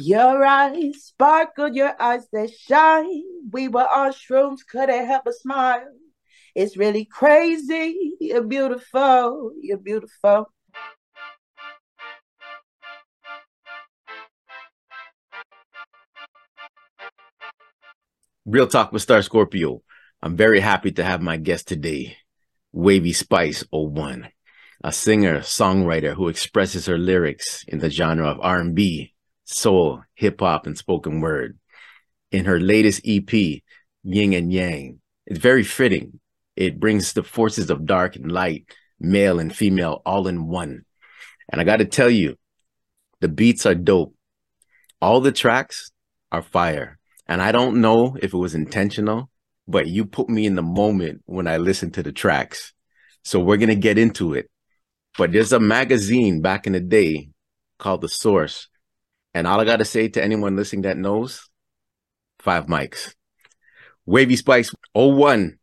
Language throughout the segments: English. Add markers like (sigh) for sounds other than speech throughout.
Your eyes sparkle, your eyes that shine. We were on shrooms, couldn't help but smile. It's really crazy. You're beautiful. You're beautiful. Real Talk with Star Scorpio. I'm very happy to have my guest today, Wavvyspice01, a singer, songwriter who expresses her lyrics in the genre of R&B, soul, hip hop, and spoken word. In her latest EP, Yin and Yang, it's very fitting. It brings the forces of dark and light, male and female, all in one. And I got to tell you, the beats are dope. All the tracks are fire. And I don't know if it was intentional, but you put me in the moment when I listened to the tracks. So we're going to get into it. But there's a magazine back in the day called The Source and all I got to say to anyone listening that knows, five mics. Wavy Spice 01.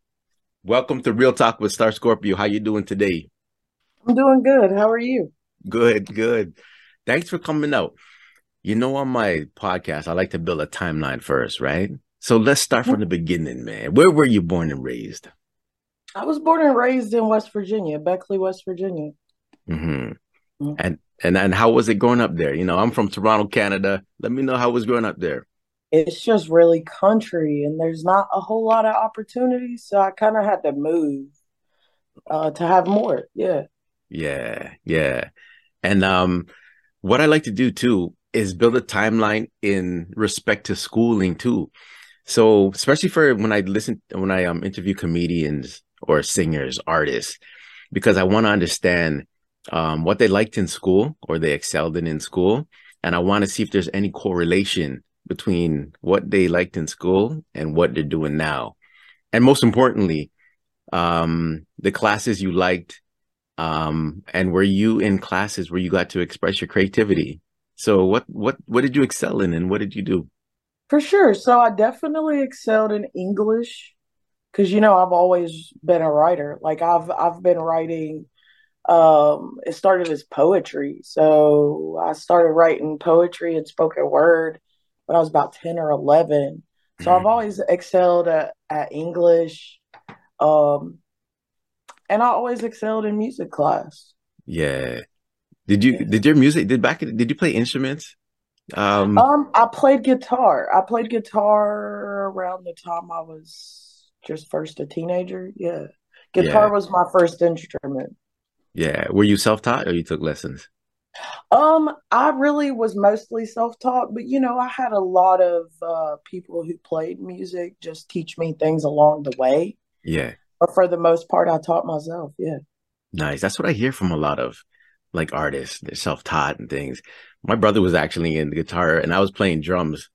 Welcome to Real Talk with Star Scorpio. How you doing today? I'm doing good. How are you? Good, good. Thanks for coming out. You know, on my podcast, I like to build a timeline first, right? So let's start from the beginning, man. Where were you born and raised? I was born and raised in West Virginia, Beckley, West Virginia. Mm-hmm. Mm-hmm. And and and how was it growing up there? You know, I'm from Toronto, Canada. Let me know how it was growing up there. It's just really country, and there's not a whole lot of opportunities, so I kind of had to move uh, to have more. Yeah. Yeah, yeah, and um, what I like to do too is build a timeline in respect to schooling too. So, especially for when I listen, when I um interview comedians or singers, artists, because I want to understand um, what they liked in school or they excelled in in school. And I want to see if there's any correlation between what they liked in school and what they're doing now. And most importantly, um, the classes you liked, um, and were you in classes where you got to express your creativity? So what, what, what did you excel in and what did you do? For sure. So I definitely excelled in English because, you know, I've always been a writer. Like I've, I've been writing um, it started as poetry. So I started writing poetry and spoken word when I was about 10 or 11. So I've mm-hmm. always excelled at, at English. Um, and I always excelled in music class. Yeah. Did you, did your music, did back, did you play instruments? Um, um, I played guitar. I played guitar around the time I was just first a teenager. Yeah. Guitar yeah. was my first instrument. Yeah. Were you self taught or you took lessons? Um, I really was mostly self taught, but you know, I had a lot of uh, people who played music just teach me things along the way. Yeah. But for the most part, I taught myself. Yeah. Nice. That's what I hear from a lot of like artists. They're self taught and things. My brother was actually in the guitar and I was playing drums,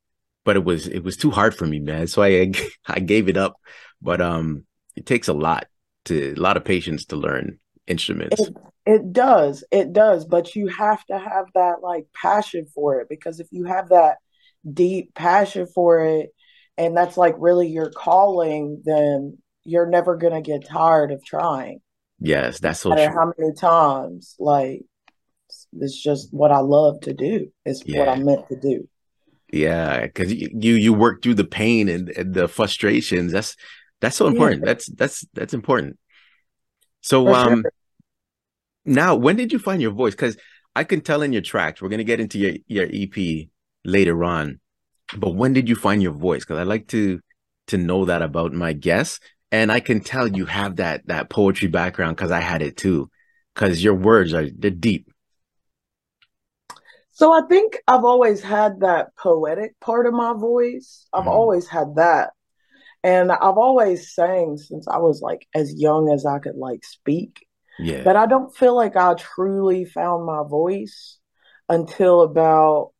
but it was it was too hard for me, man. So I I (laughs) gave it up. But um, it takes a lot to a lot of patience to learn instruments. It, it does. It does. But you have to have that like passion for it because if you have that deep passion for it and that's like really your calling, then you're never going to get tired of trying. Yes, that's so no How many times? Like, it's just what I love to do. It's yeah. what I'm meant to do. Yeah, because you, you you work through the pain and, and the frustrations. That's that's so important. Yeah. That's that's that's important. So For um sure. Now when did you find your voice? Because I can tell in your tracks, we're gonna get into your, your EP later on. But when did you find your voice? Because I like to to know that about my guests. And I can tell you have that that poetry background because I had it too. Because your words are they're deep. So I think I've always had that poetic part of my voice. I've mm-hmm. always had that. And I've always sang since I was like as young as I could like speak. Yeah. But I don't feel like I truly found my voice until about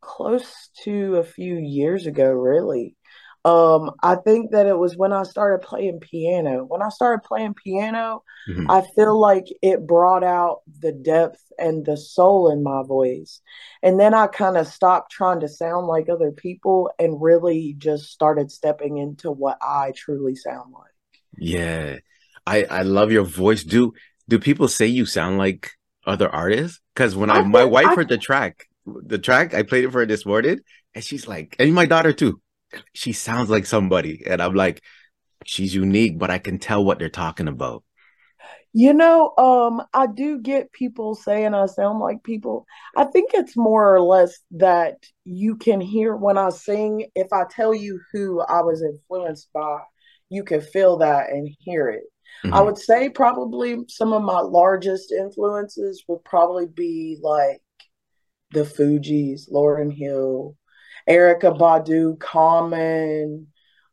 close to a few years ago, really. Um, I think that it was when I started playing piano. When I started playing piano, mm-hmm. I feel like it brought out the depth and the soul in my voice. And then I kind of stopped trying to sound like other people and really just started stepping into what I truly sound like. Yeah. I I love your voice. Do do people say you sound like other artists? Cuz when I, I my wife I, heard the track, the track. I played it for her this morning, and she's like, and my daughter too. She sounds like somebody, and I'm like, she's unique, but I can tell what they're talking about. You know, um, I do get people saying I sound like people. I think it's more or less that you can hear when I sing. If I tell you who I was influenced by, you can feel that and hear it. Mm-hmm. I would say probably some of my largest influences would probably be like the Fugees, Lauryn Hill, Erykah Badu, Common,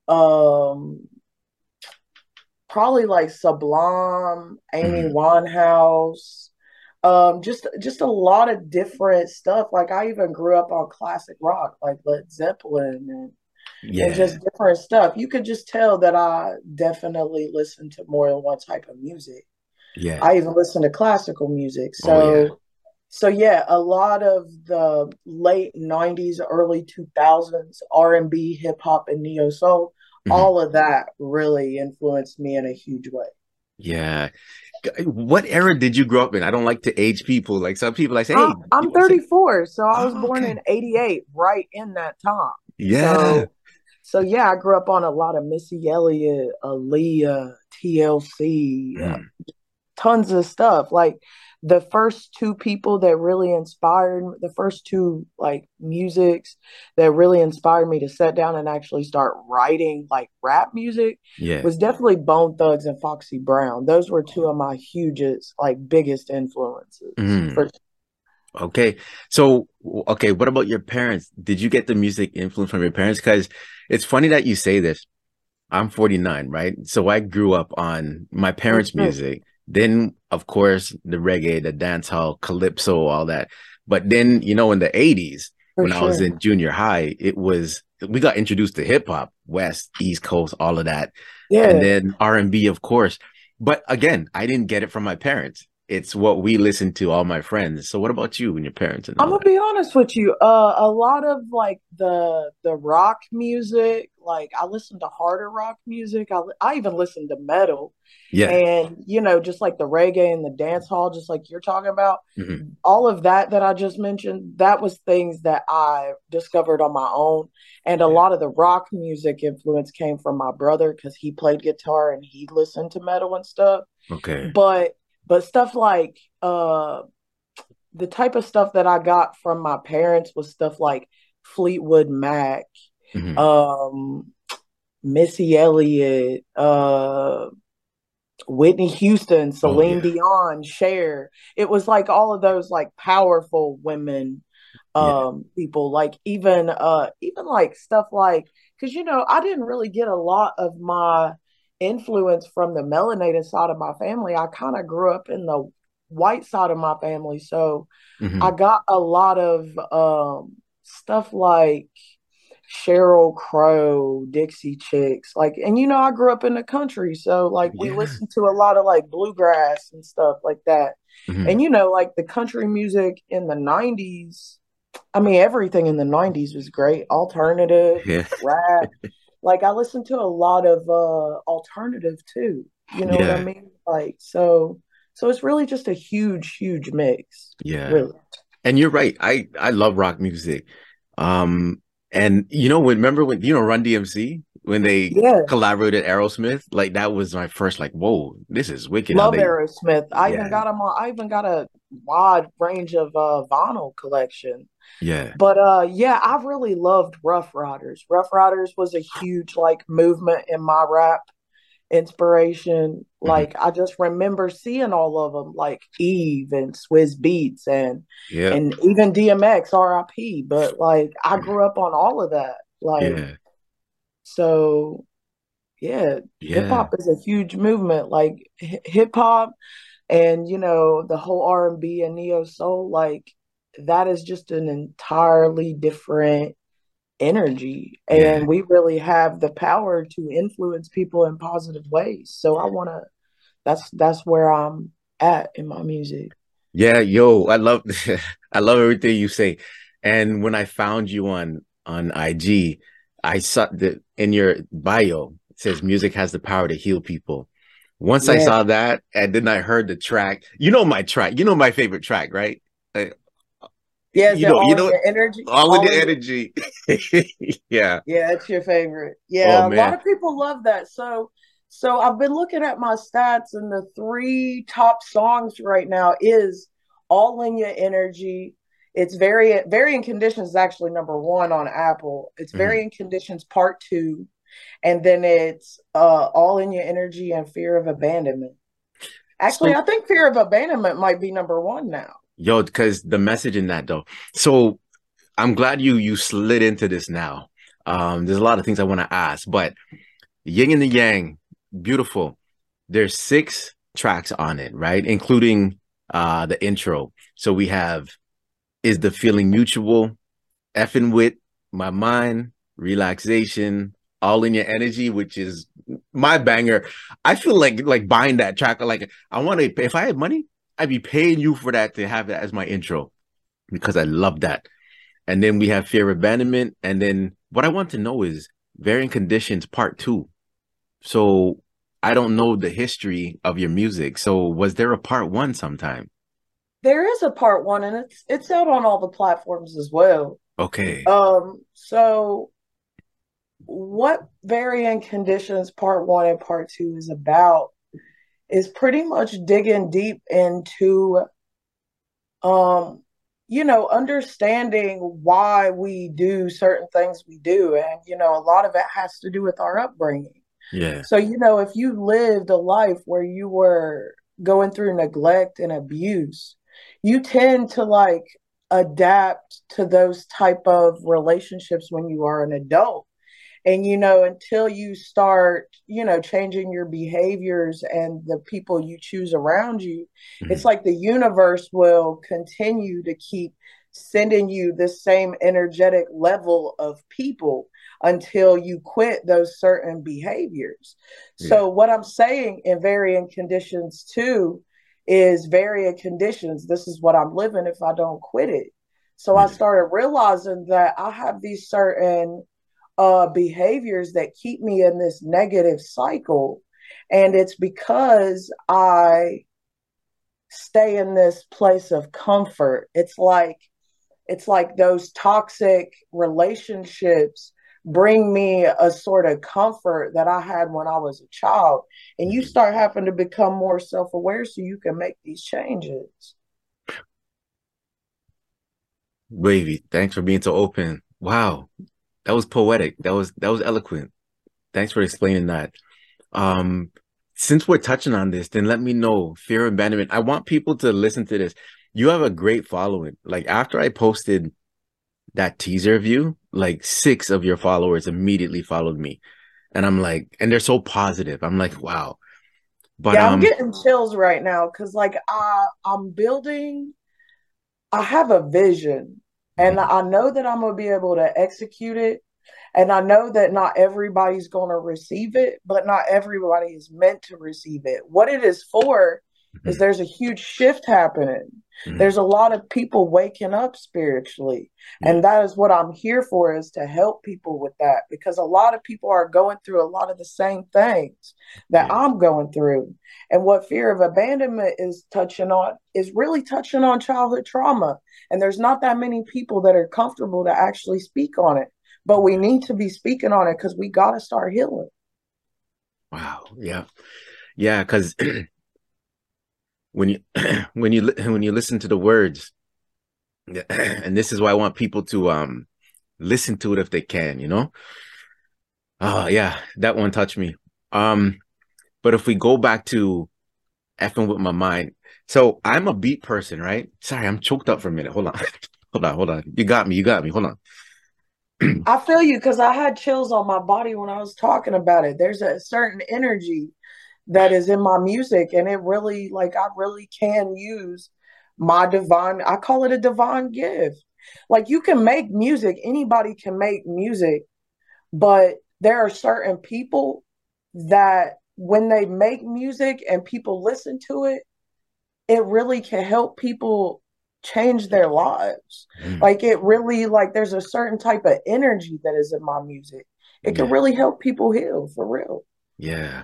um, probably like Sublime, Amy mm-hmm. Winehouse, um, just just a lot of different stuff. Like I even grew up on classic rock, like Led Zeppelin and yeah. and just different stuff. You could just tell that I definitely listen to more than one type of music. Yeah. I even listen to classical music. So oh, yeah. so yeah, a lot of the late 90s, early 2000s R&B, hip hop and neo soul, mm-hmm. all of that really influenced me in a huge way. Yeah. What era did you grow up in? I don't like to age people. Like some people, I say, hey, I'm 34, so I was oh, born okay. in 88, right in that time. Yeah. So so yeah, I grew up on a lot of Missy Elliott, Aaliyah, TLC, mm. uh, tons of stuff. Like the first two people that really inspired the first two like musics that really inspired me to sit down and actually start writing like rap music yeah. was definitely Bone Thugs and Foxy Brown. Those were two of my hugest, like biggest influences. Mm. For- okay. So okay, what about your parents? Did you get the music influence from your parents? Because it's funny that you say this. I'm 49, right? So I grew up on my parents' mm-hmm. music. Then, of course, the reggae, the dancehall, calypso, all that. But then, you know, in the 80s, For when sure. I was in junior high, it was we got introduced to hip hop, West, East Coast, all of that. Yeah. And then R&B, of course. But again, I didn't get it from my parents it's what we listen to all my friends. So what about you and your parents and i'm gonna that? be honest with you uh a lot of like the the rock music like i listen to harder rock music. I, I even listen to metal. Yeah. And you know just like the reggae and the dance hall just like you're talking about mm-hmm. all of that that i just mentioned that was things that i discovered on my own. And a yeah. lot of the rock music influence came from my brother because he played guitar and he listened to metal and stuff. Okay. But but stuff like uh the type of stuff that I got from my parents was stuff like Fleetwood Mac, mm-hmm. um, Missy Elliott, uh, Whitney Houston, Celine oh, yeah. Dion, Cher. It was like all of those like powerful women um yeah. people like even uh even like stuff like cuz you know I didn't really get a lot of my influence from the melanated side of my family. I kind of grew up in the white side of my family, so mm-hmm. I got a lot of um, stuff like Sheryl Crow, Dixie Chicks, like, and you know, I grew up in the country, so like we listened to a lot of like bluegrass and stuff like that. Mm-hmm. And you know, like the country music in the '90s. I mean, everything in the '90s was great. Alternative, yeah. rap. Like I listen to a lot of uh alternative too. You know yeah. what I mean? Like so so it's really just a huge, huge mix. Yeah. Really. And you're right. I I love rock music. Um and you know remember when you know Run DMC when they yeah. collaborated Aerosmith like that was my first like whoa this is wicked. Love they, Aerosmith. I yeah. even got them on. I even got a wide range of uh, vinyl collection. Yeah. But uh yeah, I really loved Ruff Ryders. Ruff Ryders was a huge like movement in my rap inspiration. Mm-hmm. Like I just remember seeing all of them, like Eve and Swizz Beatz and yeah. and even DMX, RIP. But like I grew up on all of that. Like yeah. so yeah, yeah. hip hop is a huge movement. Like h- hip hop and you know, the whole R and B and neo soul, like that is just an entirely different energy. And yeah. we really have the power to influence people in positive ways. So i want to that's that's where i'm at in my music. Yeah yo i love (laughs) i love everything you say. And when i found you on on ig i saw that in your bio it says music has the power to heal people once yeah. i saw that and then i heard the track you know my track you know my favorite track right Yeah, you know, you know, energy. All, all in your energy. (laughs) yeah. Yeah, it's your favorite. Yeah, oh, a lot of people love that. So, so I've been looking at my stats, and the three top songs right now is "All in Your Energy." It's very varying conditions is actually number one on Apple. It's mm-hmm. varying conditions part two, and then it's uh, "All in Your Energy" and "Fear of Abandonment." Actually, so, I think "Fear of Abandonment" might be number one now. Yo, because the message in that though. So I'm glad you you slid into this now. Um, there's a lot of things I want to ask, but Yin and the Yang, beautiful. There's six tracks on it, right? Including uh the intro. So we have Is the Feeling Mutual, Effing With, My Mind, Relaxation, All in Your Energy, which is my banger. I feel like like buying that track. Like I want to if I had money, I'd be paying you for that to have that as my intro because I love that. And then we have fear of abandonment. And then what I want to know is varying conditions part two. So I don't know the history of your music. So was there a part one sometime? There is a part one and it's it's out on all the platforms as well. Okay. Um so what varying conditions part one and part two is about is pretty much digging deep into um you know understanding why we do certain things we do. And you know a lot of it has to do with our upbringing. Yeah. So you know if you lived a life where you were going through neglect and abuse you tend to like adapt to those type of relationships when you are an adult and you know until you start you know changing your behaviors and the people you choose around you mm-hmm. it's like the universe will continue to keep sending you the same energetic level of people until you quit those certain behaviors yeah. so what i'm saying in varying conditions too is varying conditions this is what i'm living if i don't quit it so i started realizing that i have these certain uh, behaviors that keep me in this negative cycle. And it's because I stay in this place of comfort. It's like it's like those toxic relationships bring me a sort of comfort that I had when I was a child. And you start having to become more self-aware so you can make these changes. Wavvy, thanks for being so open. Wow that was poetic. That was that was eloquent. Thanks for explaining that. Um, since we're touching on this, then let me know fear abandonment. I want people to listen to this. You have a great following. Like after I posted that teaser of you, like six of your followers immediately followed me. And I'm like, and they're so positive. I'm like, wow. But yeah, I'm um, getting chills right now because like I I'm building I have a vision and I know that I'm going to be able to execute it. And I know that not everybody's going to receive it, but not everybody is meant to receive it. What it is for. Is there's a huge shift happening. Mm-hmm. There's a lot of people waking up spiritually. Mm-hmm. And that is what I'm here for is to help people with that because a lot of people are going through a lot of the same things that I'm going through. And what fear of abandonment is touching on is really touching on childhood trauma. And there's not that many people that are comfortable to actually speak on it. But we need to be speaking on it because we got to start healing. Wow. Yeah. Yeah. Because (clears throat) when you (clears throat) when you when you listen to the words, (clears throat) and this is why I want people to um listen to it if they can. You know. Oh yeah, that one touched me. Um, but if we go back to effing with my mind, so I'm a beat person, right? Sorry, I'm choked up for a minute. Hold on. (laughs) hold on, hold on. You got me, you got me. Hold on. I feel you because I had chills on my body when I was talking about it. There's a certain energy that is in my music, and it really, like, I really can use my divine, I call it a divine gift. Like, you can make music, anybody can make music, but there are certain people that when they make music and people listen to it, it really can help people change their lives. Mm. Like it really like there's a certain type of energy that is in my music. It can really help people heal for real. Yeah.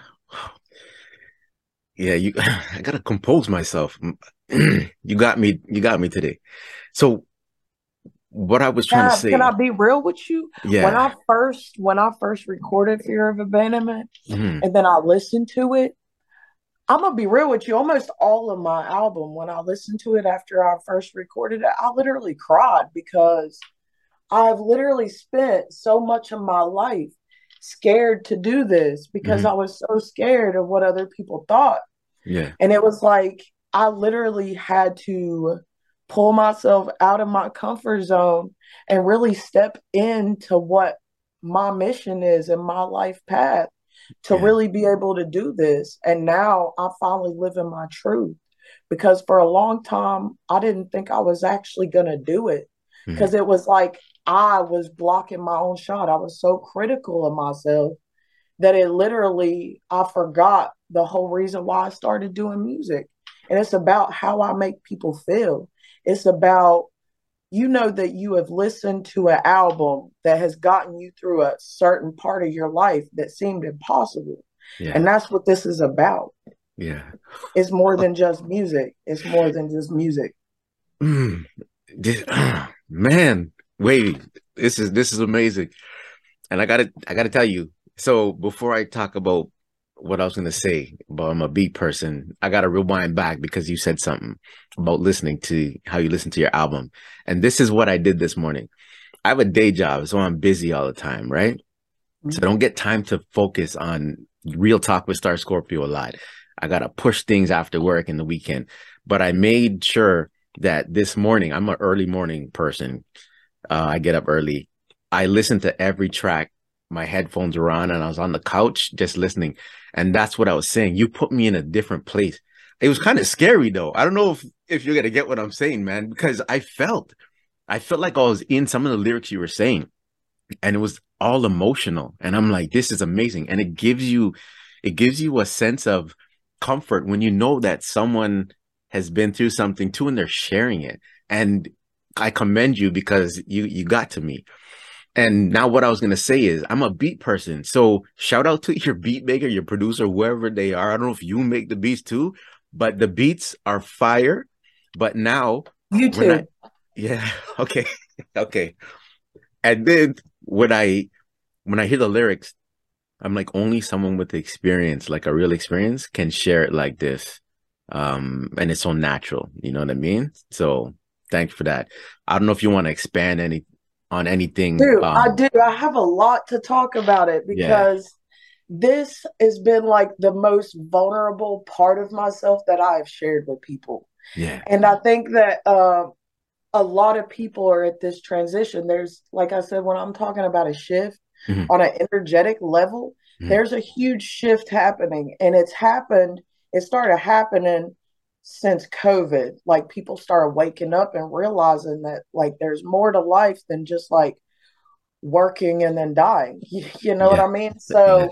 Yeah, you (laughs) I gotta compose myself. (clears throat) you got me, you got me today. So what I was trying can to I, say. Can I be real with you? Yeah. When I first when I first recorded Fear of Abandonment Mhm. and then I listened to it, I'm gonna be real with you. Almost all of my album, when I listened to it after I first recorded it, I literally cried because I've literally spent so much of my life scared to do this because Mhm. I was so scared of what other people thought. Yeah. And it was like I literally had to pull myself out of my comfort zone and really step into what my mission is and my life path to Yeah. really be able to do this. And now I'm finally live in my truth because for a long time, I didn't think I was actually going to do it hmm. because it was like I was blocking my own shot. I was so critical of myself that it literally, I forgot the whole reason why I started doing music. And it's about how I make people feel. It's about, you know, that you have listened to an album that has gotten you through a certain part of your life that seemed impossible. Yeah. And that's what this is about. yeah. It's more than just music, it's more than just music. Mm. (clears throat) Man, wait, this is this is amazing. And I gotta I gotta tell you, so before I talk about what I was gonna say but I'm a beat person, I gotta rewind back because you said something about listening to how you listen to your album. And this is what I did this morning. I have a day job, so I'm busy all the time, right? So I don't get time to focus on real talk with Star Scorpio a lot. I gotta push things after work in the weekend. But I made sure that this morning, I'm an early morning person. Uh, I get up early. I listen to every track. My headphones were on and I was on the couch just listening. And that's what I was saying. You put me in a different place. It was kind of scary though. I don't know if, if you're to get what I'm saying, man, because I felt, I felt like I was in some of the lyrics you were saying and it was all emotional. And I'm like, this is amazing. And it gives you, it gives you a sense of comfort when you know that someone has been through something too and they're sharing it. And I commend you because you you got to me. And now what I was gonna say is I'm a beat person. So shout out to (laughs) your beat maker, your producer, whoever they are. I don't know if you make the beats too, but the beats are fire. But now You too. I- (laughs) yeah, (laughs) okay. okay. And then when I when I hear the lyrics, I'm like only someone with the experience, like a real experience, can share it like this. Um, and it's so natural, you know what I mean? So thanks for that. I don't know if you want to expand any on anything. Dude, um, I do. I have a lot to talk about it Yeah. because this has been like the most vulnerable part of myself that I have shared with people. yeah, And I think that uh, a lot of people are at this transition. There's, like I said, when I'm talking about a shift Mhm. on an energetic level, Mhm. there's a huge shift happening. And it's happened, it started happening since COVID. Like people started waking up and realizing that like there's more to life than just like working and then dying. (laughs) You, you know what I mean? So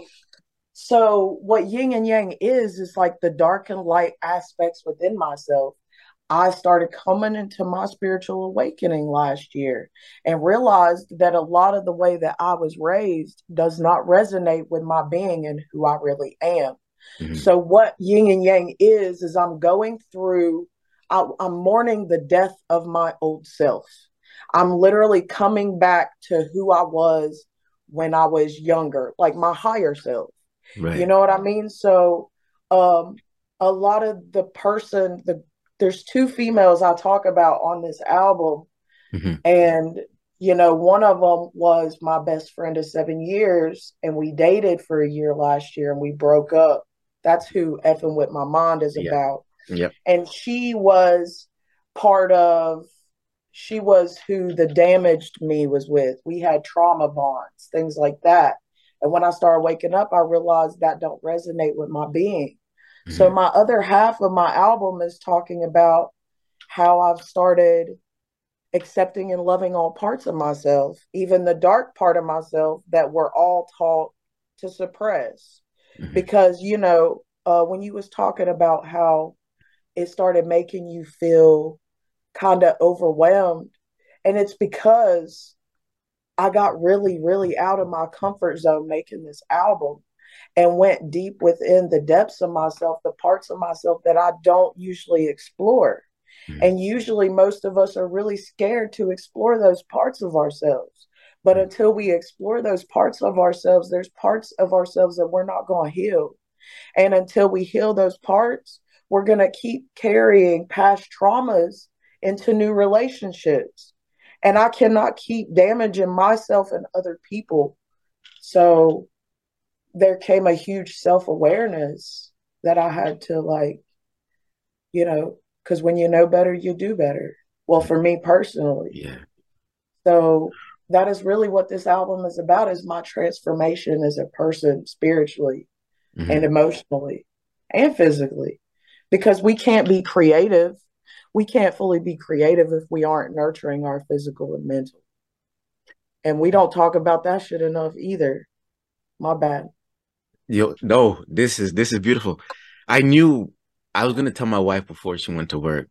so what yin and yang is is like the dark and light aspects within myself. I started coming into my spiritual awakening last year and realized that a lot of the way that I was raised does not resonate with my being and who I really am. Mhm. So what yin and yang is is I'm going through I, I'm mourning the death of my old self. I'm literally coming back to who I was when I was younger, like my higher self. right. You know what I mean? So um a lot of the person the there's two females I talk about on this album Mhm. and you know one of them was my best friend of 7 years and we dated for a year last year and we broke up. That's who effing with my mind is Yeah. about. Yep. And she was part of she was who the damaged me was with. We had trauma bonds, things like that. And when I started waking up, I realized that don't resonate with my being. So Mhm. my other half of my album is talking about how I've started accepting and loving all parts of myself, even the dark part of myself that we're all taught to suppress. Mhm. Because you know, uh, when you was talking about how it started making you feel kind of overwhelmed, and it's because I got really, really out of my comfort zone making this album and went deep within the depths of myself, the parts of myself that I don't usually explore. Mm-hmm. And usually, most of us are really scared to explore those parts of ourselves. But until we explore those parts of ourselves, there's parts of ourselves that we're not going to heal. And until we heal those parts, we're going to keep carrying past traumas into new relationships. And I cannot keep damaging myself and other people. So there came a huge self awareness that I had to, like, you know, because when you know better, you do better. Well, for me personally. Yeah. So that is really what this album is about is my transformation as a person spiritually mm-hmm. and emotionally and physically. Because we can't be creative. We can't fully be creative if we aren't nurturing our physical and mental. And we don't talk about that shit enough either. My bad. Yo no this is this is beautiful. I knew i was going to tell my wife before she went to work.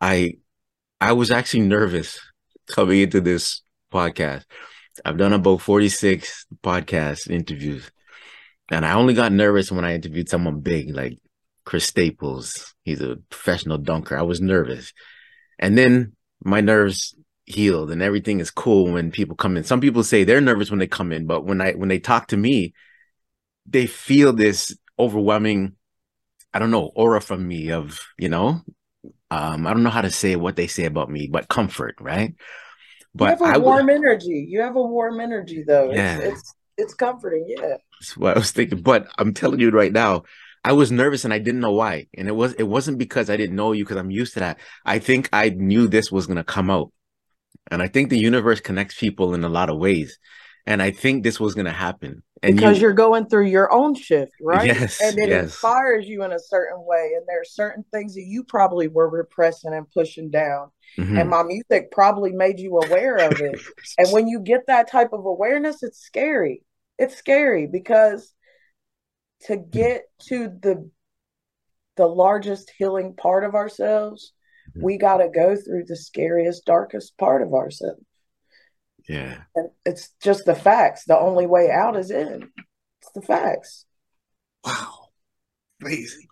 I i was actually nervous coming into this podcast i've done about 46 podcast interviews and I only got nervous when I interviewed someone big like Chris Staples. He's a professional dunker. I was nervous. And then my nerves healed and everything is cool when people come in. Some people say they're nervous when they come in, but when I when they talk to me, they feel this overwhelming, I don't know, aura from me of, you know, um, I don't know how to say what they say about me, but comfort, right? But you have a I warm energy. You have a warm energy though. Yeah. It's, it's it's comforting. Yeah. That's what I was thinking. But I'm telling you right now, I was nervous and I didn't know why. And it was it wasn't because I didn't know you because I'm used to that. I think I knew this was gonna come out. And I think the universe connects people in a lot of ways. And I think this was gonna happen. And because you, are going through your own shift, right? Yes. And it yes. inspires you in a certain way. And there are certain things that you probably were repressing and pushing down. Mm-hmm. And my music probably made you aware of it. (laughs) and when you get that type of awareness, it's scary it's scary because to get to the the largest healing part of ourselves, mm-hmm. we got to go through the scariest, darkest part of ourselves. Yeah. It's just the facts. The only way out is in. It's the facts. Wow. Crazy.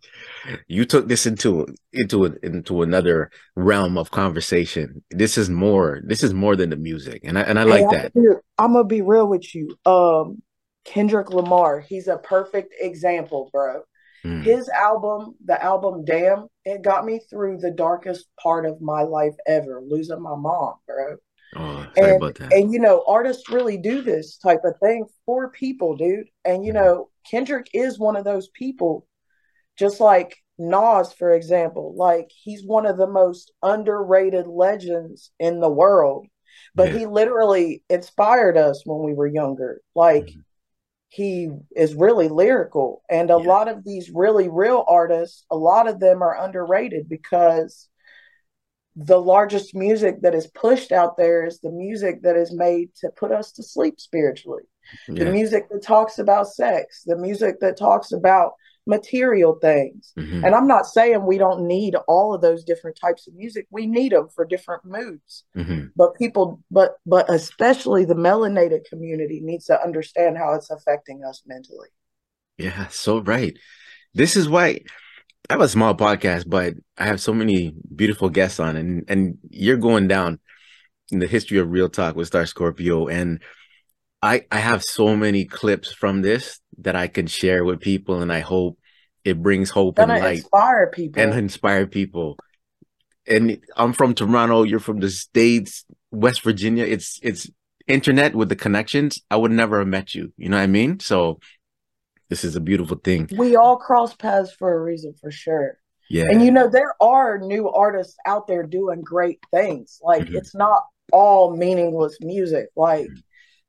You took this into into into another realm of conversation. This is more. This is more than the music, and I and I like that. I'm gonna be real with you. Um, Kendrick Lamar, he's a perfect example, bro. Mm. His album, the album Damn, it got me through the darkest part of my life ever, losing my mom, bro. Oh, sorry and, about that. And you know, artists really do this type of thing for people, dude. And you know, Kendrick is one of those people, just like Nas, for example. Like he's one of the most underrated legends in the world. But yeah. he literally inspired us when we were younger. Like mm he is really lyrical and a yeah. lot of these really real artists a lot of them are underrated because the largest music that is pushed out there is the music that is made to put us to sleep spiritually yeah. the music that talks about sex the music that talks about material things. Mm-hmm. And I'm not saying we don't need all of those different types of music. We need them for different moods. Mm-hmm. But people, but but especially the melanated community needs to understand how it's affecting us mentally. Yeah, so right. This is why I have a small podcast, but I have so many beautiful guests on, and and you're going down in the history of real talk with Star Scorpio, and I I have so many clips from this that I can share with people, and I hope it brings hope and light, inspire people, and inspire people. And I'm from Toronto. You're from the states, West Virginia. It's it's internet with the connections. I would never have met you. You know what I mean? So this is a beautiful thing. We all cross paths for a reason, for sure. Yeah. And you know, there are new artists out there doing great things. Like mm-hmm. it's not all meaningless music. Like mm-hmm.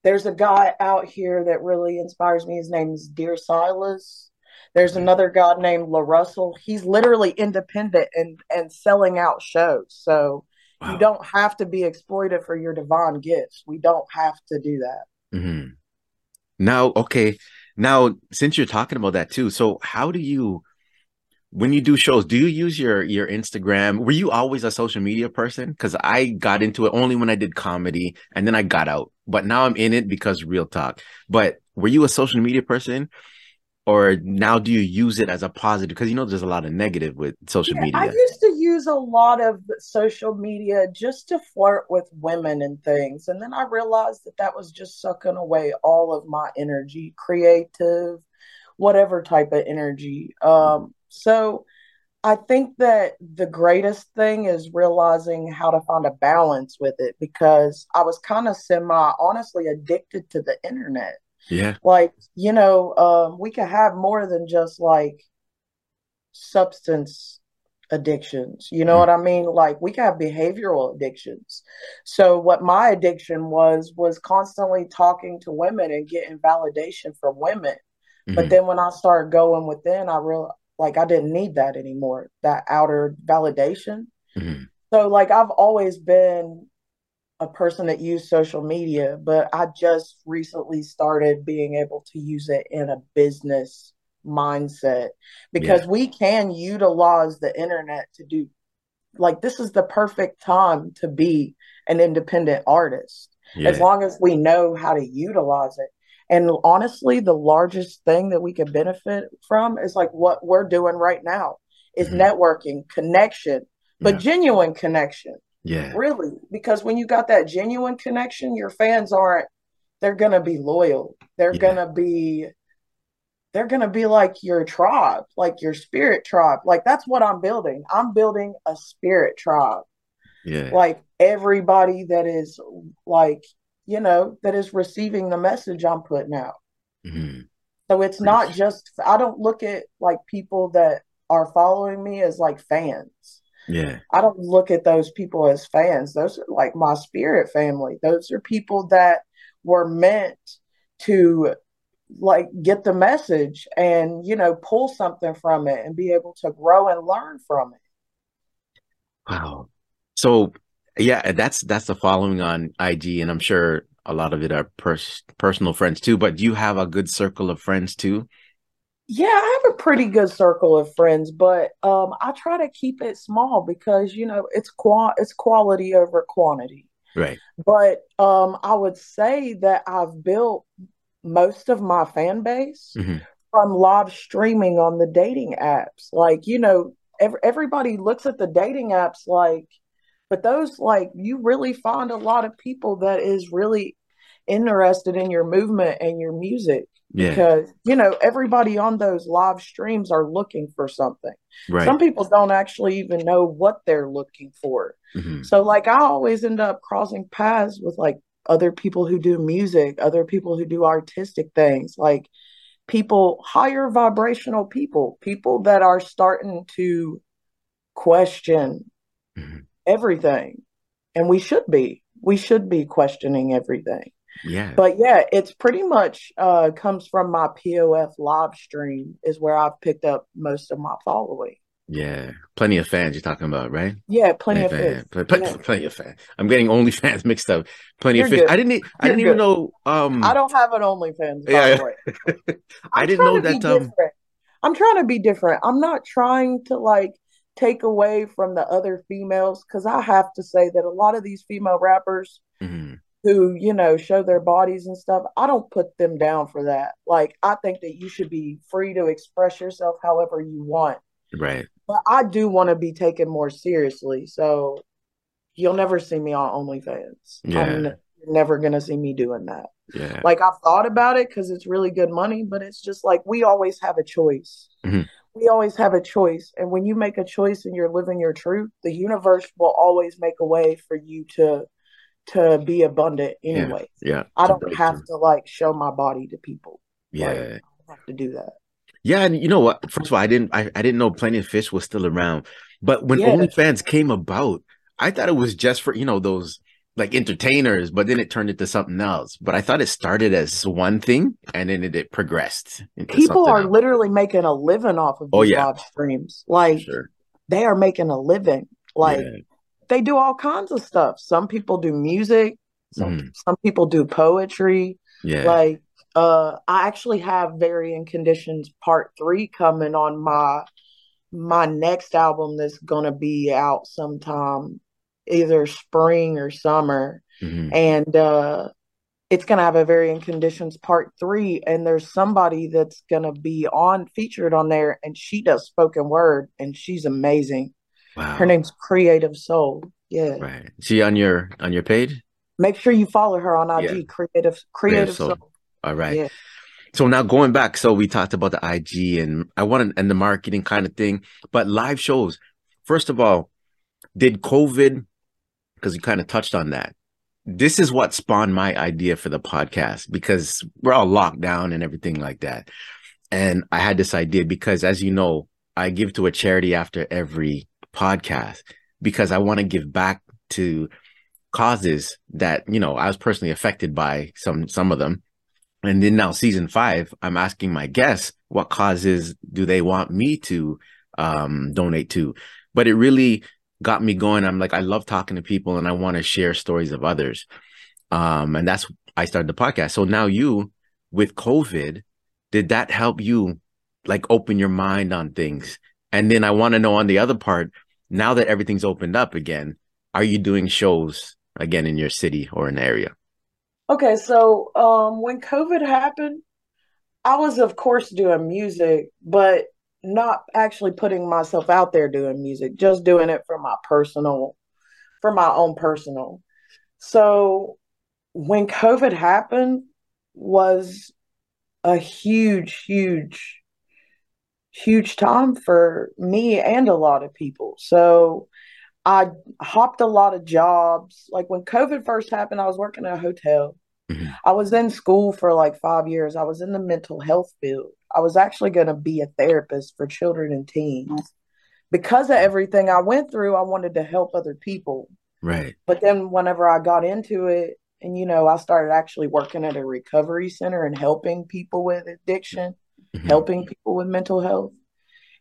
There's a guy out here that really inspires me. His name is Dear Silas. There's another guy named La Russell. He's literally independent and and selling out shows. So wow. you don't have to be exploited for your divine gifts. We don't have to do that. Mm-hmm. Now, okay. Now, since you're talking about that too, so how do you when you do shows, do you use your your Instagram? Were you always a social media person? Because I got into it only when I did comedy, and then I got out. But now I'm in it because real talk. But were you a social media person? Or now do you use it as a positive because you know there's a lot of negative with social Yeah, media I used to use a lot of social media just to flirt with women and things. And then I realized that that was just sucking away all of my energy, creative, whatever type of energy. Um, so I think that the greatest thing is realizing how to find a balance with it because I was kind of semi honestly addicted to the internet. Yeah Like, you know, um, we can have more than just like substance addictions. You know Mhm. what I mean? Like we can have behavioral addictions. So what my addiction was was constantly talking to women and getting validation from women. But Mhm. then when I started going within, I real like I didn't need that anymore, that outer validation. Mhm. So like I've always been a person that used social media, but I just recently started being able to use it in a business mindset yeah because we can utilize the internet to do like this is the perfect time to be an independent artist as long as we know how to utilize it. And honestly, the largest thing that we could benefit from is like what we're doing right now is Mhm. networking, connection, but yeah genuine connection. Yeah Really, because when you got that genuine connection, your fans aren't, they're gonna be loyal. They're yeah gonna be, they're gonna be like your tribe, like your spirit tribe. Like that's what I'm building. I'm building a spirit tribe. yeah Like everybody that is like, you know, that is receiving the message I'm putting out. Mhm. So it's not just, I don't look at like people that are following me as like fans. Yeah I don't look at those people as fans. Those are like my spirit family. Those are people that were meant to like get the message and, you know, pull something from it and be able to grow and learn from it. wow so yeah that's that's the following on ig and i'm sure a lot of it are pers- personal friends too but do you have a good circle of friends too Yeah, I have a pretty good circle of friends, but um, I try to keep it small because, you know, it's qua it's quality over quantity. right But um, I would say that I've built most of my fan base hmm from live streaming on the dating apps. Like, you know, ev everybody looks at the dating apps like, but those, like, you really find a lot of people that is really interested in your movement and your music yeah because, you know, everybody on those live streams are looking for something. right Some people don't actually even know what they're looking for. hmm So, like, I always end up crossing paths with like other people who do music, other people who do artistic things, like people, higher vibrational people, people that are starting to question hmm everything. And we should be. We should be questioning everything. Yeah But yeah, it's pretty much uh comes from my POF live stream is where I've picked up most of my following. yeah plenty of fans you're talking about right Yeah, plenty Plenty of fans. Pl- pl- Yeah, Plenty of fans. I'm getting OnlyFans (laughs) mixed up. Plenty you're of good. I didn't. I didn't even know. I Um. don't have an OnlyFans, by Yeah. the (laughs) way. I didn't know that. Um. different. I'm trying to be different. I'm not trying to like take away from the other females because I have to say that a lot of these female rappers mhm, who, you know, show their bodies and stuff, I don't put them down for that. Like, I think that you should be free to express yourself however you want. Right. But I do want to be taken more seriously. So you'll never see me on OnlyFans. I'm Yeah. you're never going to see me doing that. Yeah. Like I've thought about it because it's really good money, but it's just like we always have a choice. Mhm. We always have a choice. And when you make a choice and you're living your truth, the universe will always make a way for you to to be abundant anyway. Yeah. I don't have to like show my body to people. Yeah. Like I don't have to do that. Yeah, and you know what? First of all, I didn't I, I didn't know Plenty of Fish was still around. But when Yeah. OnlyFans came about, I thought it was just for, you know, those like entertainers, but then it turned into something else. But I thought it started as one thing and then it, it progressed into People are else. literally making a living off of Oh these yeah, live streams. Like sure. they are making a living. Like Yeah. They do all kinds of stuff. Some people do music, some Mhm. some people do poetry. Yeah. Like uh I actually have Varying Conditions Part 3 coming on my my next album that's going to be out sometime either spring or summer Mhm. and uh it's going to have a varying conditions part three and there's somebody that's going to be on featured on there and she does spoken word and she's amazing wow. her name's creative soul yeah right she on your on your page make sure you follow her on ig yeah. creative creative soul. soul. all right yeah. so now going back so we talked about the ig and i wanted and the marketing kind of thing but live shows first of all did covid because you kind of touched on that this is what spawned my idea for the podcast because we're all locked down and everything like that. And I had this idea because, as you know, I give to a charity after every podcast because I want to give back to causes that, you know, I was personally affected by some, some of them. And then now season five, I'm asking my guests, what causes do they want me to um, donate to? But it really got me going. I'm like, I love talking to people and I want to share stories of others. Um, and that's I started the podcast. So now you with COVID, did that help you like open your mind on things? And then I want to know on the other part, now that everything's opened up again, are you doing shows again in your city or an area? Okay, so um when COVID happened, I was of course doing music, but not actually putting myself out there doing music, just doing it for my personal, for my own personal. So when COVID happened was a huge, huge, huge time for me and a lot of people. So I hopped a lot of jobs. Like when COVID first happened, I was working at a hotel. Mm-hmm. I was in school for like five years. I was in the mental health field. I was actually going to be a therapist for children and teens. Because of everything I went through, I wanted to help other people. Right. But then whenever I got into it, and you know, I started actually working at a recovery center and helping people with addiction, mm-hmm. helping people with mental health.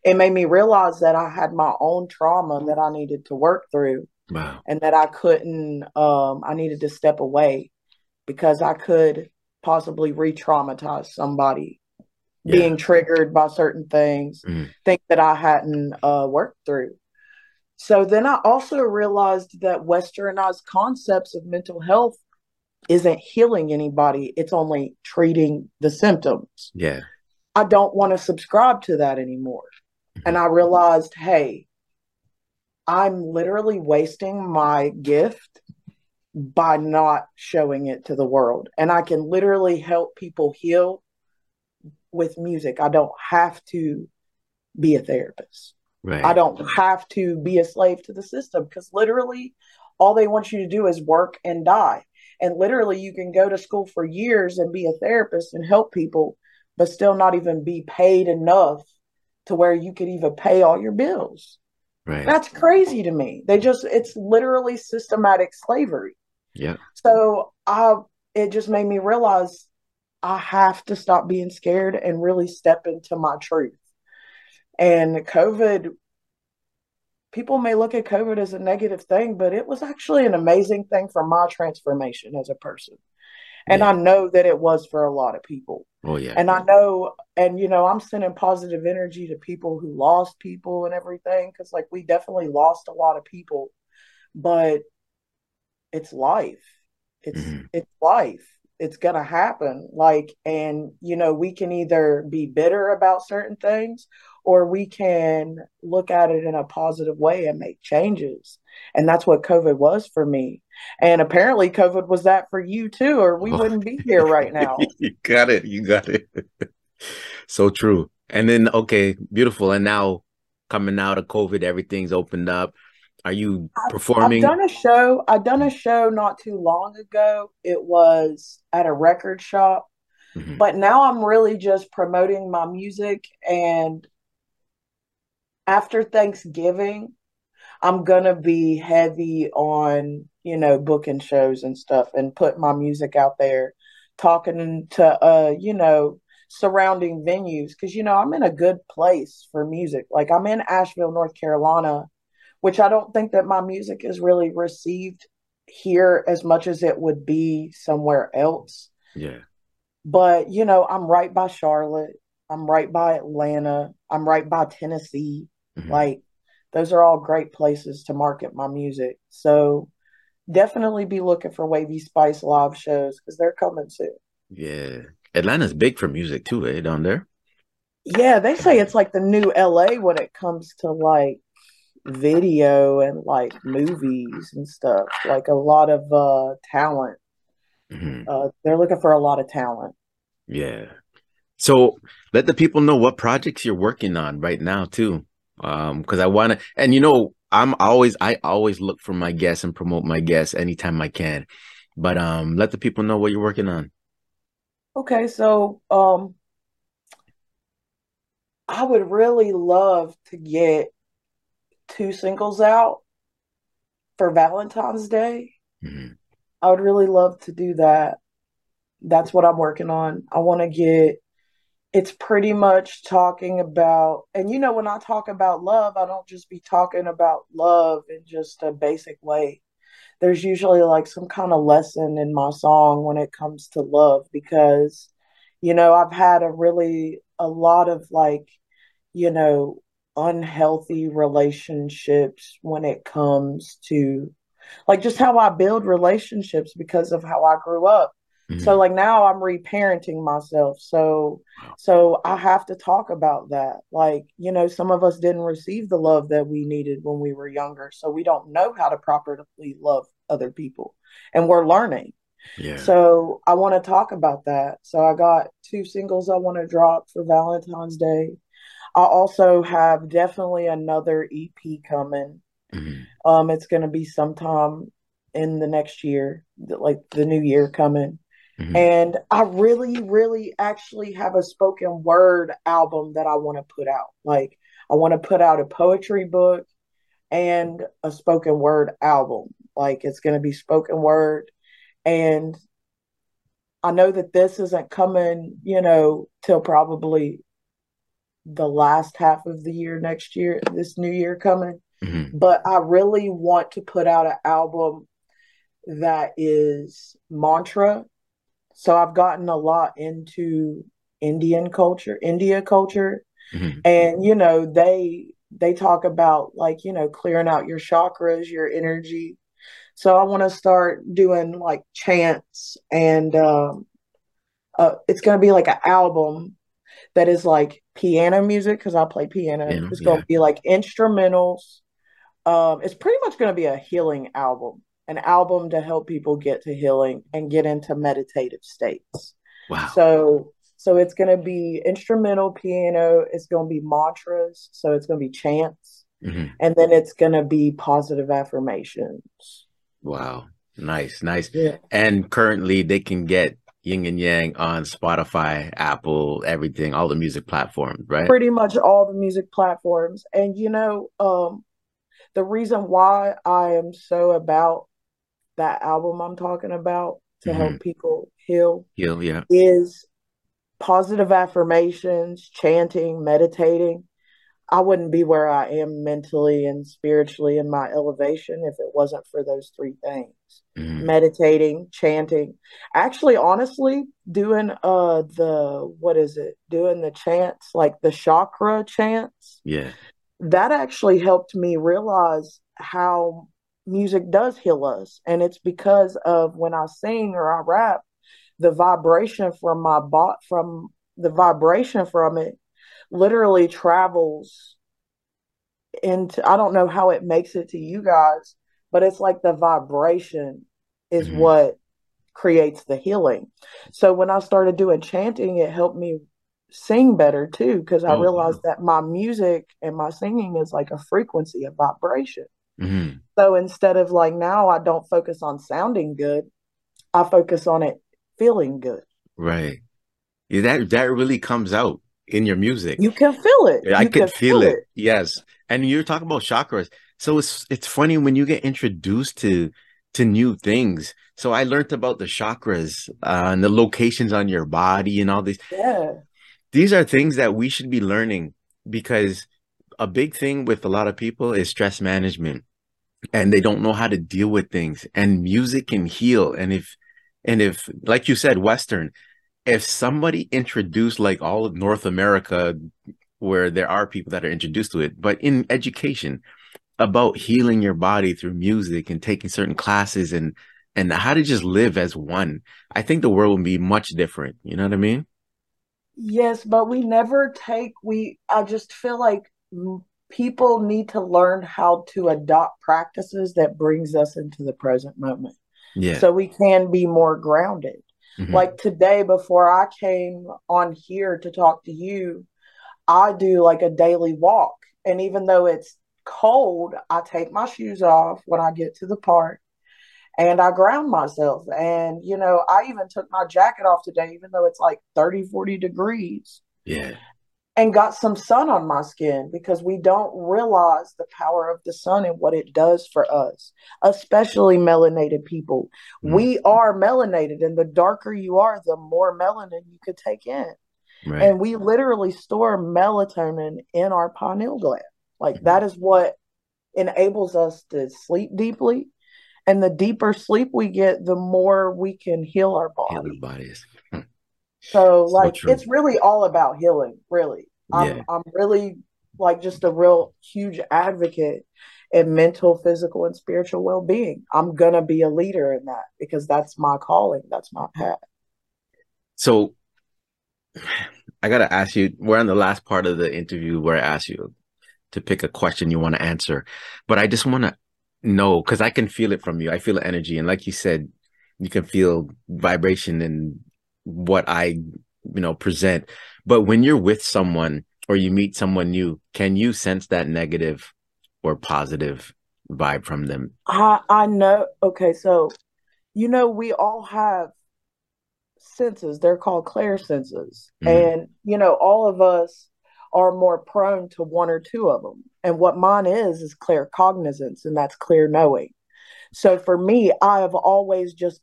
It made me realize that I had my own trauma that I needed to work through. Wow. And that I couldn't um I needed to step away because I could possibly re-traumatize somebody yeah. being triggered by certain things, mm. things that I hadn't uh, worked through. So then I also realized that westernized concepts of mental health isn't healing anybody, it's only treating the symptoms. Yeah. I don't want to subscribe to that anymore. Mm-hmm. And I realized, hey, I'm literally wasting my gift by not showing it to the world. And I can literally help people heal with music. I don't have to be a therapist. Right. I don't have to be a slave to the system because literally all they want you to do is work and die. And literally you can go to school for years and be a therapist and help people, but still not even be paid enough to where you could even pay all your bills. Right. That's crazy to me. They just it's literally systematic slavery. Yeah. So I it just made me realize I have to stop being scared and really step into my truth. And COVID, people may look at COVID as a negative thing, but it was actually an amazing thing for my transformation as a person. And yeah. I know that it was for a lot of people. Oh, yeah. And I know, and you know, I'm sending positive energy to people who lost people and everything, because like we definitely lost a lot of people, but it's life. It's mm-hmm. it's life it's going to happen like and you know we can either be bitter about certain things or we can look at it in a positive way and make changes and that's what covid was for me and apparently covid was that for you too or we oh. wouldn't be here right (laughs) now you got it you got it (laughs) so true and then okay beautiful and now coming out of covid everything's opened up are you performing? I've done a show. I've done a show not too long ago. It was at a record shop, mm-hmm. but now I'm really just promoting my music. And after Thanksgiving, I'm gonna be heavy on you know booking shows and stuff, and put my music out there, talking to uh you know surrounding venues because you know I'm in a good place for music. Like I'm in Asheville, North Carolina which I don't think that my music is really received here as much as it would be somewhere else. Yeah. But, you know, I'm right by Charlotte. I'm right by Atlanta. I'm right by Tennessee. Mm-hmm. Like, those are all great places to market my music. So, definitely be looking for Wavvyspice live shows because they're coming soon. Yeah. Atlanta's big for music too, eh? Down there. Yeah, they say it's like the new LA when it comes to like video and like movies and stuff. Like a lot of uh talent. Mhm. Uh they're looking for a lot of talent. Yeah. So let the people know what projects you're working on right now too. Um, because I wanna and you know, I'm always I always look for my guests and promote my guests anytime I can. But um let the people know what you're working on. Okay, so um I would really love to get two singles out for Valentine's Day. Mhm. I would really love to do that. That's what I'm working on. I want to get it's pretty much talking about, and you know, when I talk about love, I don't just be talking about love in just a basic way. There's usually like some kind of lesson in my song when it comes to love because, you know, I've had a really, a lot of like, you know, unhealthy relationships when it comes to like just how I build relationships because of how I grew up. So Mhm. like now I'm reparenting myself. So Wow. so I have to talk about that. Like, you know, some of us didn't receive the love that we needed when we were younger. So we don't know how to properly love other people. And we're learning. Yeah. So I want to talk about that. So I got two singles I want to drop for Valentine's Day. I also have definitely another EP coming. Mhm. Um, it's going to be sometime in the next year, like the new year coming. Mhm. And I really, really actually have a spoken word album that I want to put out. Like, I want to put out a poetry book and a spoken word album. Like, it's going to be spoken word. And I know that this isn't coming, you know, till probably the last half of the year next year, this new year coming. Mhm. But I really want to put out an album that is mantra. So I've gotten a lot into Indian culture, India culture, Mhm. and you know, they they talk about like, you know, clearing out your chakras, your energy. So I want to start doing like chants and um uh it's going to be like an album that is like piano music because I play piano. Yeah. It's going Yeah. to be like instrumentals. Um, it's pretty much going to be a healing album, an album to help people get to healing and get into meditative states. Wow. So, so it's going to be instrumental piano. It's going to be mantras. So it's going to be chants, Mhm. and then it's going to be positive affirmations. Wow. Nice, nice. Yeah. And currently they can get Yin and Yang on Spotify, Apple, everything, all the music platforms, right? pretty much all the music platforms. And you know, um, the reason why I am so about that album I'm talking about to Mhm. help people heal Yeah, yeah. is positive affirmations, chanting, meditating. I wouldn't be where I am mentally and spiritually in my elevation if it wasn't for those three things. Mhm. Meditating, chanting. Actually, honestly, doing uh the what is it? Doing the chants, like the chakra chants, Yeah. that actually helped me realize how music does heal us. And it's because of when I sing or I rap, the vibration from my bot from the vibration from it literally travels into I don't know how it makes it to you guys, but it's like the vibration is Mhm. what creates the healing. So when I started doing chanting, it helped me sing better too, because I Oh, wow. realized that my music and my singing is like a frequency, a vibration. Mhm. So instead of like now, I don't focus on sounding good, I focus on it feeling good. Right. Yeah, that that really comes out in your music. You can feel it. I You can feel feel it. Yes. And you're talking about chakras. So it's it's funny when you get introduced to to new things. So I learned about the chakras uh, and the locations on your body and all these. Yeah. These are things that we should be learning because a big thing with a lot of people is stress management and they don't know how to deal with things and music can heal and if and if like you said western if somebody introduced like all of north america where there are people that are introduced to it but in education about healing your body through music and taking certain classes and and how to just live as one, I think the world would be much different. You know what I mean? Yes, but we never take we I just feel like people need to learn how to adopt practices that brings us into the present moment. Yeah. So we can be more grounded. Mm-hmm. Like today before I came on here to talk to you, I do like a daily walk. And even though it's cold, I take my shoes off when I get to the park and I ground myself. And, you know, I even took my jacket off today, even though it's like 30, 40 degrees. Yeah. And got some sun on my skin because we don't realize the power of the sun and what it does for us, especially melanated people. Mm. We are melanated, and the darker you are, the more melanin you could take in. Right. And we literally store melatonin in our pineal gland. Like mm-hmm. that is what enables us to sleep deeply and the deeper sleep we get, the more we can heal our body. Heal our bodies. So, like, so it's really all about healing. Really, I'm yeah. I'm really like just a real huge advocate in mental, physical, and spiritual well being. I'm gonna be a leader in that because that's my calling. That's my path. So, I gotta ask you. We're on the last part of the interview where I ask you to pick a question you want to answer, but I just want to know because I can feel it from you. I feel energy, and like you said, you can feel vibration in what I, you know, present. But when you're with someone or you meet someone new, can you sense that negative or positive vibe from them? I I know. Okay, so you know we all have senses. They're called clairsenses, mm. and you know all of us are more prone to one or two of them. And what mine is, is claircognizance, and that's clear knowing. So for me, I have always just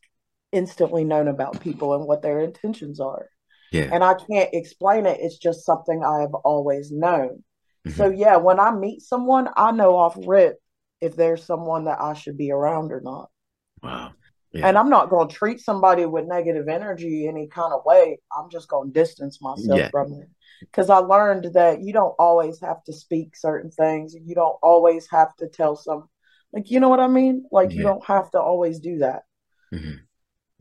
instantly known about people and what their intentions are. Yeah. And I can't explain it. It's just something I have always known. Mm-hmm. So yeah, when I meet someone, I know off rip if there's someone that I should be around or not. Wow. Yeah. And I'm not going to treat somebody with negative energy any kind of way. I'm just going to distance myself yeah. from it because I learned that you don't always have to speak certain things. You don't always have to tell some, like, you know what I mean? Like, yeah. you don't have to always do that. Mm-hmm.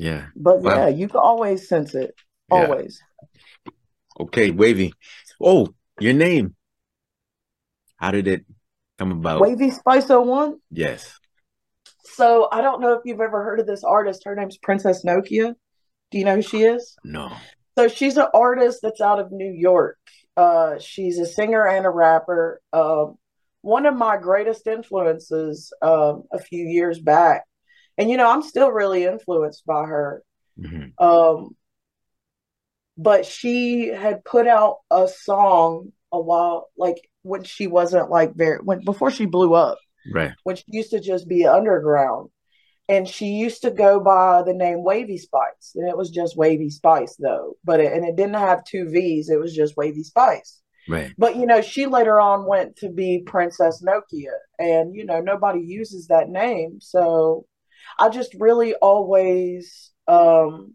Yeah. But yeah, you can always sense it. Always. Yeah. Okay, Wavvy. Oh, your name. How did it come about? Wavvyspice01? Yes. So I don't know if you've ever heard of this artist. Her name's Princess Nokia. Do you know who she is? No. So she's an artist that's out of New York. Uh, she's a singer and a rapper. Um, one of my greatest influences um, a few years back, and you know I'm still really influenced by her. Mm-hmm. Um, but she had put out a song a while, like when she wasn't like very when before she blew up, right? When she used to just be underground, and she used to go by the name Wavy Spice, and it was just Wavy Spice though. But it, and it didn't have two V's; it was just Wavy Spice. Right. But you know, she later on went to be Princess Nokia, and you know, nobody uses that name, so I just really always um,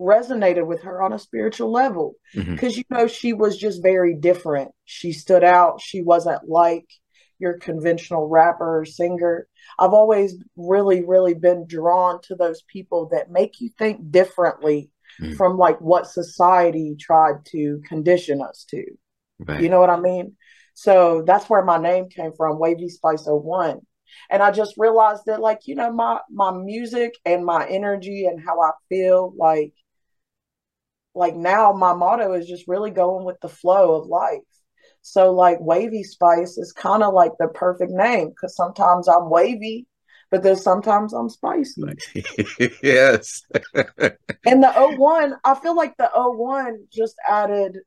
resonated with her on a spiritual level because mm-hmm. you know she was just very different. She stood out. She wasn't like your conventional rapper or singer. I've always really, really been drawn to those people that make you think differently mm. from like what society tried to condition us to. Right. You know what I mean? So that's where my name came from, Wavvyspice01. And I just realized that like, you know, my my music and my energy and how I feel like like now my motto is just really going with the flow of life. So like wavy spice is kind of like the perfect name because sometimes I'm wavy, but then sometimes I'm spicy. (laughs) yes. (laughs) and the 01, I feel like the 01 just added,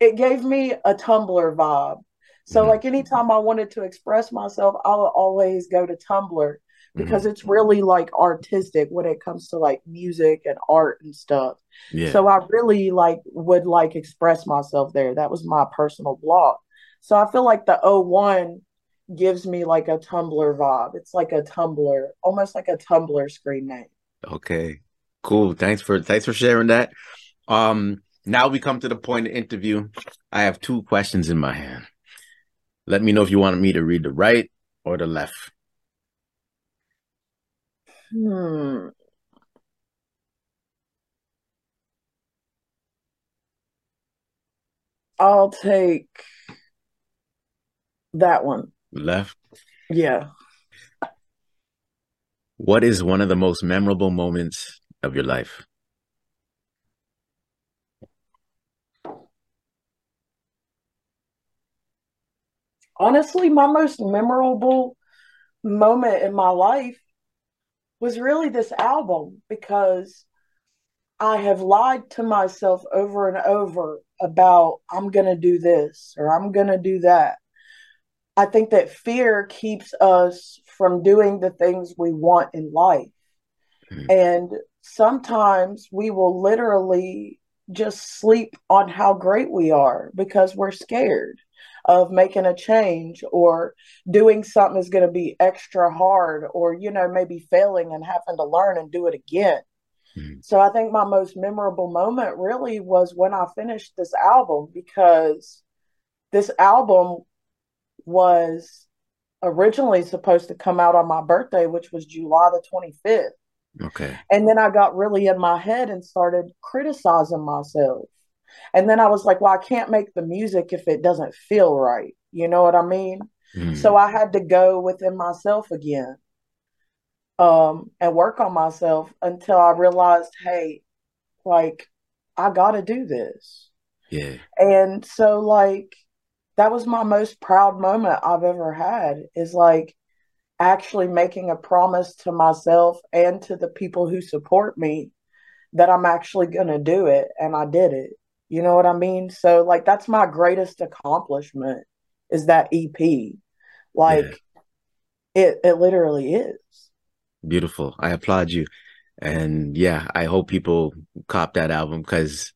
it gave me a Tumblr vibe. So mm-hmm. like anytime I wanted to express myself, I would always go to Tumblr because mm-hmm. it's really like artistic when it comes to like music and art and stuff. Yeah. So I really like would like express myself there. That was my personal blog. So I feel like the 01 gives me like a Tumblr vibe. It's like a Tumblr, almost like a Tumblr screen name. Okay. Cool. Thanks for thanks for sharing that. Um now we come to the point of interview. I have two questions in my hand. Let me know if you want me to read the right or the left? Hmm. I'll take that one. Left. Yeah. What is one of the most memorable moments of your life? Honestly, my most memorable moment in my life was really this album because I have lied to myself over and over about I'm going to do this or I'm going to do that. I think that fear keeps us from doing the things we want in life. Mm-hmm. And sometimes we will literally just sleep on how great we are because we're scared of making a change or doing something is going to be extra hard or you know maybe failing and having to learn and do it again. Mm-hmm. so i think my most memorable moment really was when i finished this album because this album was originally supposed to come out on my birthday which was july the 25th okay. And then i got really in my head and started criticizing myself and then I was like, well, I can't make the music if it doesn't feel right. You know what I mean? Mm. So I had to go within myself again um, and work on myself until I realized, hey, like, I got to do this. Yeah. And so, like, that was my most proud moment I've ever had is like actually making a promise to myself and to the people who support me that I'm actually going to do it. And I did it. You know what I mean? So like that's my greatest accomplishment is that EP. Like yeah. it it literally is. Beautiful. I applaud you. And yeah, I hope people cop that album because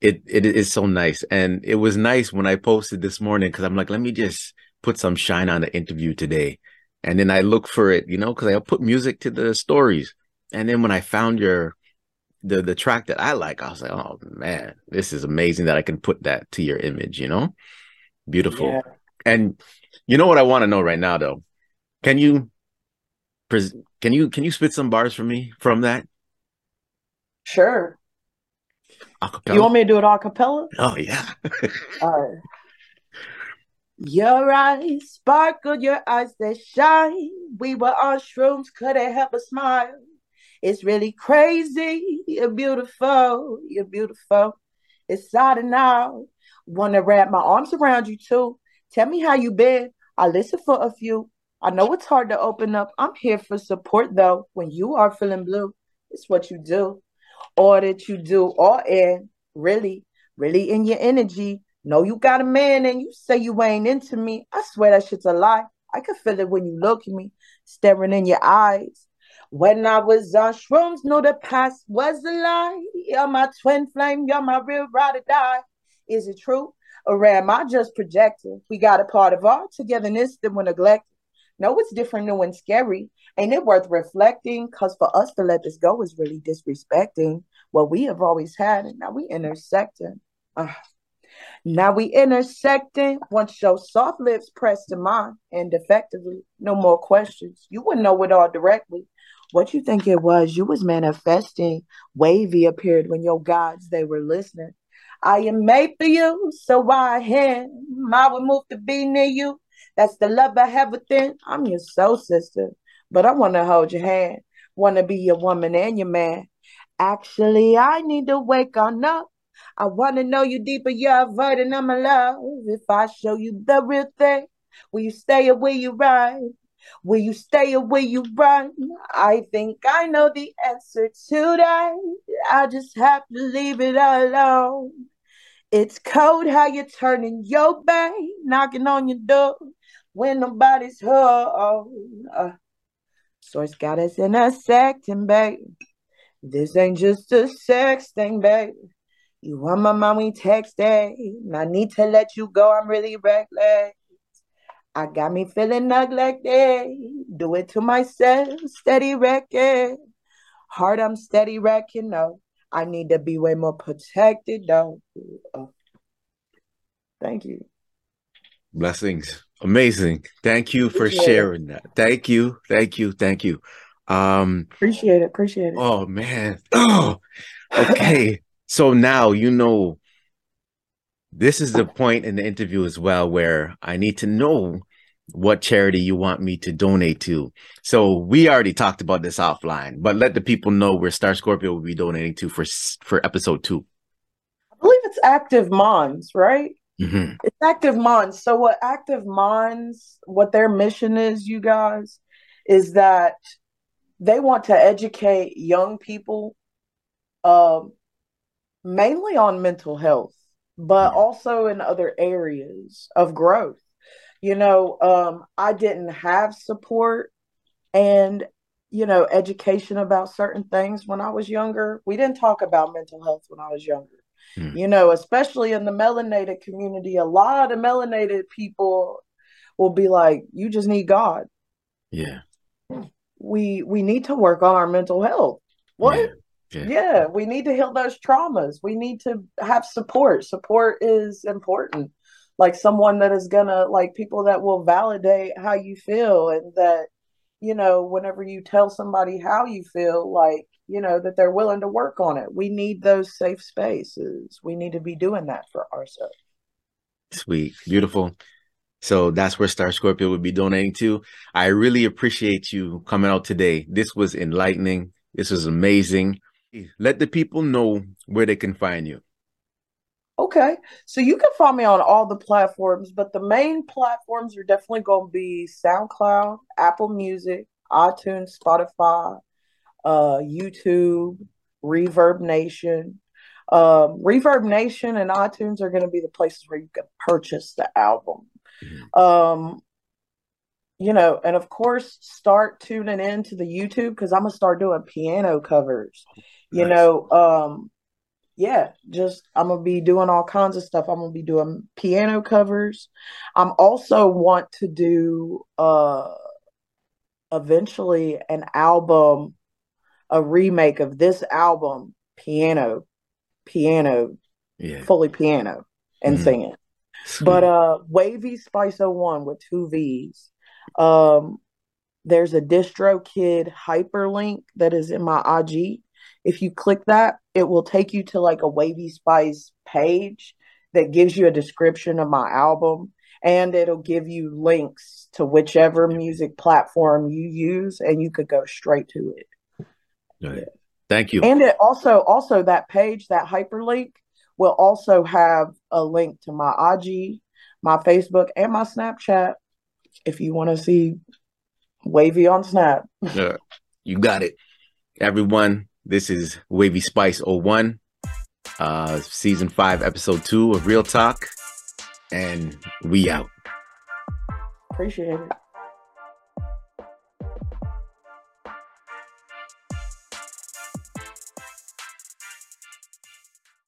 it it is so nice. And it was nice when I posted this morning because I'm like, let me just put some shine on the interview today. And then I look for it, you know, because I put music to the stories. And then when I found your the the track that I like, I was like, oh man, this is amazing that I can put that to your image, you know? Beautiful. Yeah. And you know what I want to know right now though? Can you pres- can you can you spit some bars for me from that? Sure. Acapella? You want me to do it a cappella? Oh yeah. (laughs) All right. Your eyes sparkle, your eyes they shine. We were on shrooms, couldn't help but smile. It's really crazy. You're beautiful. You're beautiful. It's sad and out. Wanna wrap my arms around you too. Tell me how you been. I listen for a few. I know it's hard to open up. I'm here for support though. When you are feeling blue, it's what you do. Or that you do all in. Really, really in your energy. Know you got a man and you say you ain't into me. I swear that shit's a lie. I can feel it when you look at me, staring in your eyes. When I was on shrooms, know the past was a lie. You're my twin flame, you're my real ride or die. Is it true? Or am I just projecting? We got a part of our togetherness that we're neglected. No, it's different, new and scary. Ain't it worth reflecting? Because for us to let this go is really disrespecting what we have always had. And now we intersecting. Uh, now we intersecting. Once your soft lips pressed to mine and effectively, no more questions. You wouldn't know it all directly. What you think it was? You was manifesting. Wavy appeared when your gods they were listening. I am made for you, so I am. I would move to be near you. That's the love I have within. I'm your soul sister, but I want to hold your hand. Want to be your woman and your man. Actually, I need to wake on up. I want to know you deeper. You're a version of my love. If I show you the real thing, will you stay or will you ride? Will you stay or will you run? I think I know the answer to that. I just have to leave it alone. It's cold how you're turning your back, knocking on your door when nobody's home. Uh, source got us in a second, babe. This ain't just a sex thing, babe. You want my mom, we texting. I need to let you go. I'm really reckless. I got me feeling neglected. Do it to myself, steady wrecking. Heart, I'm steady wrecking. No, I need to be way more protected, though. Oh. Thank you. Blessings. Amazing. Thank you for Appreciate it. sharing that. Thank you. Thank you. Thank you. Um, Appreciate it. Appreciate it. oh man. Oh, (clears throat) okay. so now you know this is the point in the interview as well where I need to know what charity you want me to donate to. So we already talked about this offline, but let the people know where Star Scorpio will be donating to for for episode 2 I believe it's Active Minds, right? Mm-hmm. It's Active Minds. So what Active Minds, what their mission is, you guys, is that they want to educate young people um mainly on mental health, but Mhm. also in other areas of growth. You know, um, I didn't have support and you know, education about certain things when I was younger. We didn't talk about mental health when I was younger. Mm. You know, especially in the melanated community, a lot of melanated people will be like, "You just need God. Yeah. We we need to work on our mental health." What? Yeah. Yeah. Yeah, we need to heal those traumas. We need to have support. Support is important. Like someone that is gonna like people that will validate how you feel and that, you know, whenever you tell somebody how you feel, like, you know, that they're willing to work on it. We need those safe spaces. We need to be doing that for ourselves. Sweet. Beautiful. So that's where Star Scorpio would be donating to. I really appreciate you coming out today. This was enlightening. This was amazing. Let the people know where they can find you. Okay. So you can find me on all the platforms, but the main platforms are definitely going to be SoundCloud, Apple Music, iTunes, Spotify, uh, YouTube, ReverbNation. Um, ReverbNation and iTunes are going to be the places where you can purchase the album. Um, you know, and of course, start tuning in to the YouTube because I'm gonna start doing piano covers. You Nice. know, um, yeah, just I'm gonna be doing all kinds of stuff. I'm gonna be doing piano covers. I'm also want to do uh eventually an album, a remake of this album, piano, piano, Yeah. fully piano, and Mhm. singing. Sweet. But uh Wavvyspice01 with two V's. Um there's a DistroKid hyperlink that is in my IG. If you click that, it will take you to like a Wavvyspice page that gives you a description of my album and it'll give you links to whichever music platform you use and you could go straight to it. Right. Thank you. And it also also that page, that hyperlink will also have a link to my IG, my Facebook, and my Snapchat if you want to see Wavy on Snap. Yeah, you got it. Everyone, this is Wavvyspice01, uh, season five, episode two of Real Talk. And we out. Appreciate it.